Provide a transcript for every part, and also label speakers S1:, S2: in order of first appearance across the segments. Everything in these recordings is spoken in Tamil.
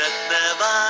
S1: ரத்னவாணி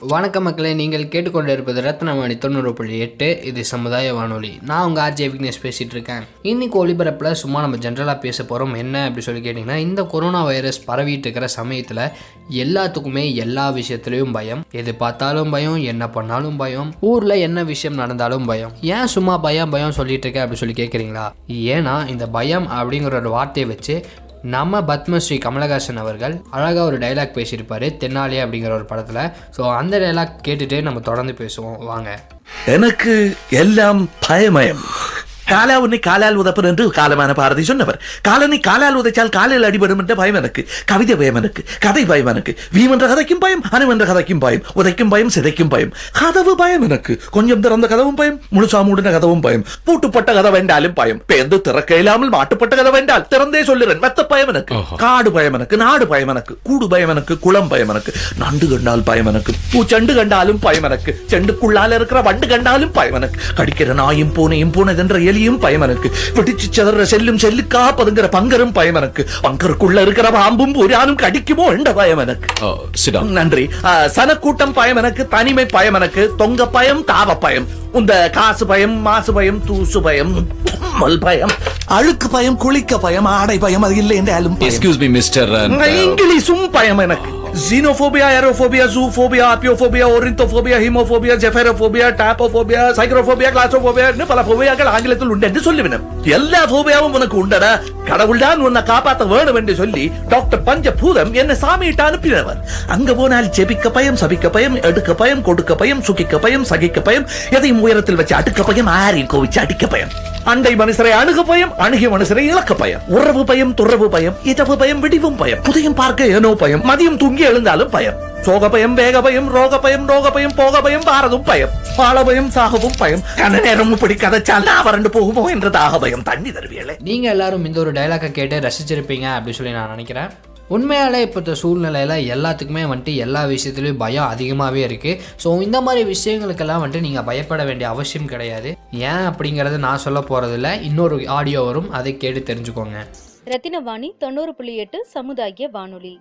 S2: வணக்கம் மக்களே நீங்கள் கேட்டுக்கொண்டிருப்பது ரத்னவாணி தொண்ணூறு புள்ளி எட்டு. இது சமுதாய வானொலி. நான் உங்கள் ஆர்ஜே விக்னேஷ் பேசிகிட்டு இருக்கேன். இன்னைக்கு ஒளிபரப்பில் சும்மா நம்ம ஜென்ரலாக பேச போகிறோம் என்ன அப்படி சொல்லி கேட்டிங்கன்னா இந்த கொரோனா வைரஸ் பரவிட்டு இருக்கிற சமயத்தில் எல்லாத்துக்குமே எல்லா விஷயத்துலேயும் பயம். எது பார்த்தாலும் பயம் என்ன பண்ணாலும் பயம் ஊரில் என்ன விஷயம் நடந்தாலும் பயம். ஏன் சும்மா பயம் பயம் சொல்லிட்டு இருக்கேன் அப்படி சொல்லி கேட்குறீங்களா ஏன்னா இந்த பயம் அப்படிங்கிற ஒரு வார்த்தையை வச்சு நம்ம பத்மஸ்ரீ கமலஹாசன் அவர்கள் அழகாக ஒரு டைலாக் பேசியிருப்பார் தென்னாலி அப்படிங்கிற ஒரு படத்தில். ஸோ அந்த டைலாக் கேட்டுட்டு நம்ம தொடர்ந்து பேசுவோம். வாங்க.
S3: எனக்கு எல்லாம் பயமயம். காலா உன்னை காலால் உதப்பன் என்று காலமான பாரதி சொன்னவர். காலனை காலால் உதைச்சால் காலில் அடிபடும் என்ற பயம் எனக்கு. கவிதை பயம் எனக்கு கதை பயம் எனக்கு. வீம் என்ற கதைக்கும் பயம் அணு என்ற கதைக்கும் பயம் உதைக்கும் பயம் சிதைக்கும் பயம். கதவு பயம் எனக்கு. கொஞ்சம் திறந்த கதவும் பயம் முழுசா மூடின கதவும் பயம். பூட்டுப்பட்ட கதவு என்றாலும் பயம். பேந்து திறக்க இல்லாமல் மாட்டுப்பட்ட கதவு என்றால் திறந்தே சொல்லுறேன். மெத்த பயம் எனக்கு. காடு பயம் எனக்கு நாடு பயம் எனக்கு கூடு பயம் எனக்கு குளம் பயம் எனக்கு. நண்டு கண்டால் பயம் எனக்கு பூச்செண்டு கண்டாலும் பயம் எனக்கு. செண்டுக்குள்ளால இருக்கிற வண்டு கண்டாலும் பயம் எனக்கு. கடிக்கிற நாயும் பூனையும் பூனைதென்ற எலியும் பயம் எனக்கு வெடிச்சு செதற செல்லும் செல்லுக்கா பதுங்கிற பங்கரும் பயம் எனக்கு பங்கருக்குள்ள இருக்கிற பாம்பும் புரானும் கடிக்குமோ என்ற பயம் எனக்கு நன்றி. சனக்கூட்டம் பயம் எனக்கு தனிமை பயம் எனக்கு தொங்க பயம் தாவ பயம். இந்த காசு பயம் மாசு பயம் தூசு பயம் பயம். அழுக்கு பயம் குளிக்க பயம் ஆடை பயம் அது இல்லை என்றாலும்.
S4: எக்ஸ்கியூஸ் மீ மிஸ்டர்
S3: இங்கிலீஷும் பயம் எனக்கு. ஜீனோபோபியா ஏரோபோபியா ஜூபோபியா ஆப்பியோபோபியா ஒரிந்தோபோபியா ஹீமோபோபியா ஜெஃபேரோபோபியா டாப்போபோபியா சைக்ரோபோபியா கிளாசோபோபியா பல போபியாக்கள் ஆங்கிலத்தில் உண்டு என்று சொல்லுவினம் எல்லா போபியாவும் உனக்கு உண்டடா கடவுள்தான் உன்னை காப்பாத்த வேணும் என்று சொல்லி டாக்டர் பஞ்சபூதம் என்னை சாமியிட்டு அனுப்பினவர் அங்க போனால் ஜெபிக்க பயம் சபிக்க பயம் எடுக்க பயம் கொடுக்க பயம் சுகிக்க பயம் சகிக்க பயம் எதையும் உயரத்தில் வச்சு அடுக்க பயம் ஆரையும் கோவிச்சு அடிக்க பயம் அண்டை மனுஷரை அணுக பயம் அணுகிய மனுஷரை இழக்க பயம் உறவு பயம் துறவு பயம் இதவு பயம் விடிவும் பயம் புதையும் பார்க்க ஏனோ பயம் மதியம் தூங்கி எழுந்தாலும் பயம். சோக பயம் வேக பயம் ரோக பயம் ரோக பயம் போக பயம் பாரதும் பயம். பால பயம் சாகவும் பயம். கன நேரம் இப்படி கதைச்சால் நான் வறண்டு போகுமோ என்ற தாக பயம் தண்ணி தருவியலே
S2: நீங்கள் எல்லாரும் இந்த ஒரு டைலாக்கை கேட்டு ரசிச்சிருப்பீங்க அப்படி சொல்லி நான் நினைக்கிறேன். உண்மையாலே இப்போத்த சூழ்நிலையில் எல்லாத்துக்குமே வந்துட்டு எல்லா விஷயத்துலையும் பயம் அதிகமாகவே இருக்குது ஸோ இந்த மாதிரி விஷயங்களுக்கெல்லாம் வந்துட்டு நீங்கள் பயப்பட வேண்டிய அவசியம் கிடையாது. ஏன் அப்படிங்கிறத நான் சொல்ல போகிறதில்ல இன்னொரு ஆடியோ வரும். அதை கேட்டு தெரிஞ்சுக்கோங்க.
S5: ரத்தினவாணி தொண்ணூறு புள்ளி எட்டு சமுதாய வானொலி.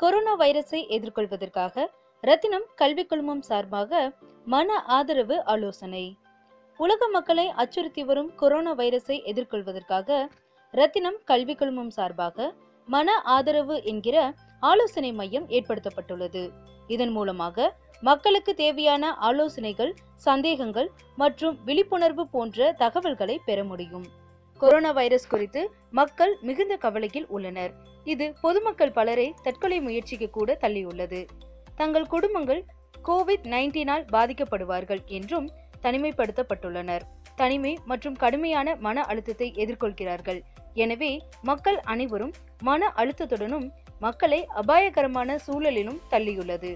S5: கொரோனா வைரஸை எதிர்கொள்வதற்காக ரத்தினம் கல்வி குழுமம் சார்பாக மன ஆதரவு ஆலோசனை. உலக மக்களை அச்சுறுத்தி வரும் கொரோனா வைரஸை எதிர்கொள்வதற்காக ரத்தினம் கல்வி குழுமம் சார்பாக மன ஆதரவு என்கிற ஆலோசனை மையம் ஏற்படுத்தப்பட்டுள்ளது. இதன் மூலமாக மக்களுக்கு தேவையான ஆலோசனைகள் சந்தேகங்கள் மற்றும் விழிப்புணர்வு போன்ற தகவல்களை பெற முடியும். கொரோனா வைரஸ் குறித்து மக்கள் மிகுந்த கவலையில் உள்ளனர். இது பொதுமக்கள் பலரை தற்கொலை முயற்சிக்கு கூட தள்ளியுள்ளது. தங்கள் குடும்பங்கள் கோவிட் நைன்டீனால் பாதிக்கப்படுவார்கள் என்றும் தனிமைப்படுத்தப்பட்டுள்ளனர். தனிமை மற்றும் கடுமையான மன அழுத்தத்தை எதிர்கொள்கிறார்கள். எனவே மக்கள் அனைவரும் மன அழுத்தத்துடனும் மக்களை அபாயகரமான சூழலிலும் தள்ளியுள்ளது.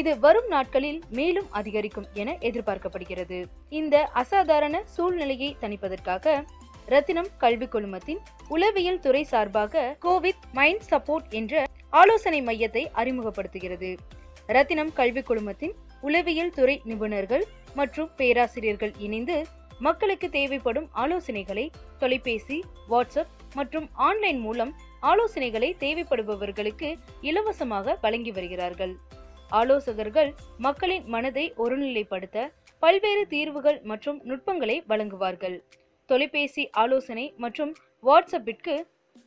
S5: இது வரும் நாட்களில் மேலும் அதிகரிக்கும் என எதிர்பார்க்கப்படுகிறது. இந்த அசாதாரண சூழ்நிலையை தணிப்பதற்காக ரத்தினம் கல்வி குழுமத்தின் உளவியல் துறை சார்பாக கோவிட் மைண்ட் சப்போர்ட் என்ற ஆலோசனை மையத்தை அறிமுகப்படுத்துகிறது. ரத்தினம் கல்வி குழுமத்தின் உளவியல் துறை நிபுணர்கள் மற்றும் பேராசிரியர்கள் இணைந்து மக்களுக்கு தேவைப்படும் ஆலோசனைகளை தொலைபேசி வாட்ஸ்அப் மற்றும் ஆன்லைன் மூலம் ஆலோசனைகளை தேவைப்படுபவர்களுக்கு இலவசமாக வழங்கி வருகிறார்கள். ஆலோசகர்கள் மக்களின் மனதை ஒருநிலைப்படுத்த பல்வேறு தீர்வுகள் மற்றும் நுட்பங்களை வழங்குவார்கள். தொலைபேசி ஆலோசனை மற்றும் வாட்ஸ்அப்பிற்கு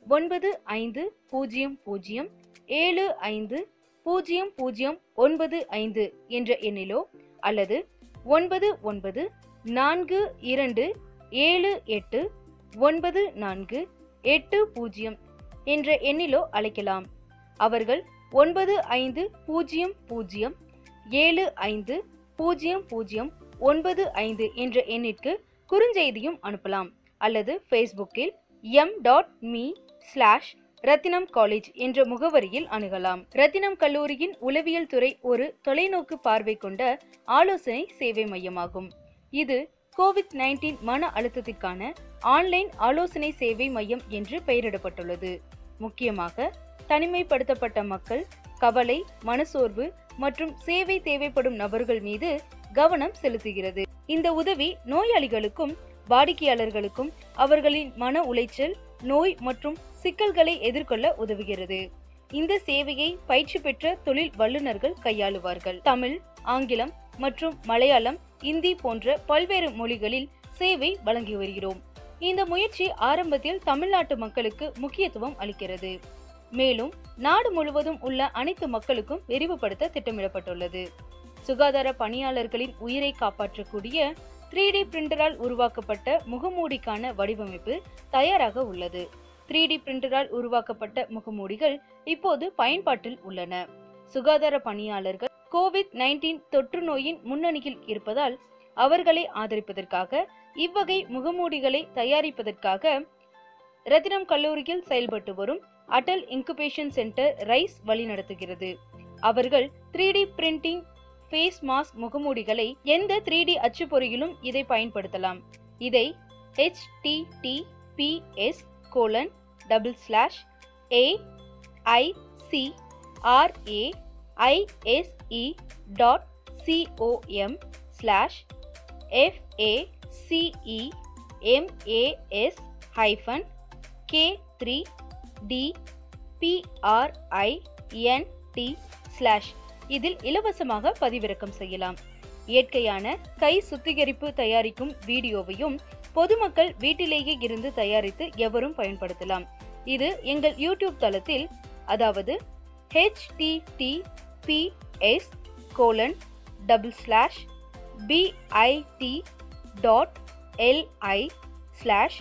S5: ஒன்பது ஐந்து பூஜ்ஜியம் பூஜ்ஜியம் ஏழு ஐந்து பூஜ்ஜியம் பூஜ்ஜியம் ஒன்பது ஐந்து என்ற எண்ணிலோ அல்லது ஒன்பது ஒன்பது நான்கு இரண்டு ஏழு எட்டு ஒன்பது நான்கு எட்டு பூஜ்ஜியம் என்ற எண்ணிலோ அழைக்கலாம். அவர்கள் ஒன்பது ஐந்து பூஜ்ஜியம் பூஜ்ஜியம் ஏழு ஐந்து பூஜ்ஜியம் பூஜ்ஜியம் ஒன்பது ஐந்து என்ற எண்ணிற்கு குறுஞ்செய்தியும் அனுப்பலாம். அல்லது ஃபேஸ்புக்கில் M dot me slash Rathinam college என்ற முகவரியில் அணுகலாம். ரத்தினம் கல்லூரியின் உளவியல் துறை ஒரு தொலைநோக்கு பார்வை கொண்ட ஆலோசனை சேவை மையமாகும். இது கோவிட் நைன்டீன் மன அழுத்தத்திற்கான ஆன்லைன் ஆலோசனை சேவை மையம் என்று பெயரிடப்பட்டுள்ளது. முக்கியமாக தனிமைப்படுத்தப்பட்ட மக்கள் கவலை மனசோர்வு மற்றும் சேவை தேவைப்படும் நபர்கள் மீது கவனம் செலுத்துகிறது. இந்த உதவி நோயாளிகளுக்கும் வாடிக்கையாளர்களுக்கும் அவர்களின் மன உளைச்சல் நோய் மற்றும் சிக்கல்களை எதிர்கொள்ள உதவுகிறது. இந்த சேவையை பயிற்சி பெற்ற தொழில் வல்லுநர்கள் கையாளுவார்கள். தமிழ் ஆங்கிலம் மற்றும் மலையாளம் இந்தி போன்ற பல்வேறு மொழிகளில் சேவை வழங்கி வருகிறோம். இந்த முயற்சி ஆரம்பத்தில் தமிழ்நாட்டு மக்களுக்கு முக்கியத்துவம் அளிக்கிறது. மேலும் நாடு முழுவதும் உள்ள அனைத்து மக்களுக்கும் விரிவுபடுத்த திட்டமிடப்பட்டுள்ளது. சுகாதார பணியாளர்களின் உயிரை காப்பாற்றக்கூடிய த்ரீ டி பிரிண்டரால் உருவாக்கப்பட்ட முகமூடிக்கான வடிவமைப்பு தயாராக உள்ளது. த்ரீ டி பிரிண்டரால் உருவாக்கப்பட்ட முகமூடிகள் இப்போது பயன்பாட்டில் உள்ளன. சுகாதார பணியாளர்கள் கோவிட் நைன்டீன் தொற்று நோயின் முன்னணியில் இருப்பதால் அவர்களை ஆதரிப்பதற்காக இவ்வகை முகமூடிகளை தயாரிப்பதற்காக ரத்தினம் கல்லூரியில் செயல்பட்டு வரும் அடல் இன்குபேஷன் சென்டர் ரைஸ் வழிநடத்துகிறது. அவர்கள் three D printing face mask முகமூடிகளை எந்த த்ரீ டி அச்சுப்பொறியிலும் இதை பயன்படுத்தலாம். இதை HTTPS colon double slash A I ISE dot COM slash FACE MAS hyphen K three D PRINT slash இதில் இலவசமாக பதிவிறக்கம் செய்யலாம். இயற்கையான கை சுத்திகரிப்பு தயாரிக்கும் வீடியோவையும் பொதுமக்கள் வீட்டிலேயே இருந்து தயாரித்து எவரும் பயன்படுத்தலாம். இது எங்கள் யூடியூப் தளத்தில் அதாவது HTTPS colon double slash BIT dot LI slash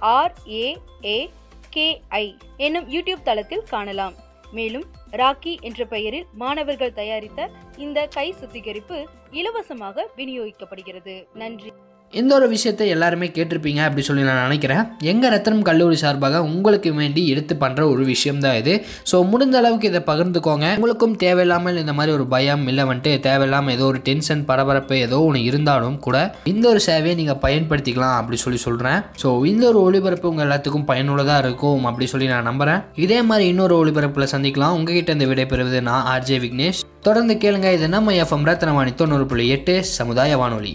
S5: RAA KI என்னும் யூடியூப் தளத்தில் காணலாம். மேலும் ராக்கி என்ற பெயரில் மாணவர்கள் தயாரித்த இந்த கை சுத்திகரிப்பு இலவசமாக விநியோகிக்கப்படுகிறது. நன்றி.
S2: இந்த ஒரு விஷயத்தை எல்லாருமே கேட்டிருப்பீங்க அப்படி சொல்லி நான் நினைக்கிறேன். எங்கள் ரத்தனம் கல்லூரி சார்பாக உங்களுக்கு வேண்டி எடுத்து பண்ணுற ஒரு விஷயம் தான் இது. ஸோ முடிந்த அளவுக்கு இதை பகிர்ந்துக்கோங்க. உங்களுக்கும் தேவையில்லாமல் இந்த மாதிரி ஒரு பயம் இல்லை வந்துட்டு தேவையில்லாமல் ஏதோ ஒரு டென்ஷன் பரபரப்பு ஏதோ ஒன்று இருந்தாலும் கூட இந்த ஒரு சேவையை நீங்கள் பயன்படுத்திக்கலாம் அப்படி சொல்லி சொல்கிறேன் ஸோ இந்த ஒரு ஒளிபரப்பு உங்கள் எல்லாத்துக்கும் பயனுள்ளதாக இருக்கும் அப்படி சொல்லி நான் நம்புகிறேன் இதே மாதிரி இன்னொரு ஒளிபரப்பில் சந்திக்கலாம். உங்ககிட்ட இந்த விடை பெறுவது நான் ஆர்ஜே விக்னேஷ். தொடர்ந்து கேளுங்க. இது நம்ம எஃப்எம் ரத்னவாணி தொண்ணூறு புள்ளி எட்டு சமுதாய வானொலி.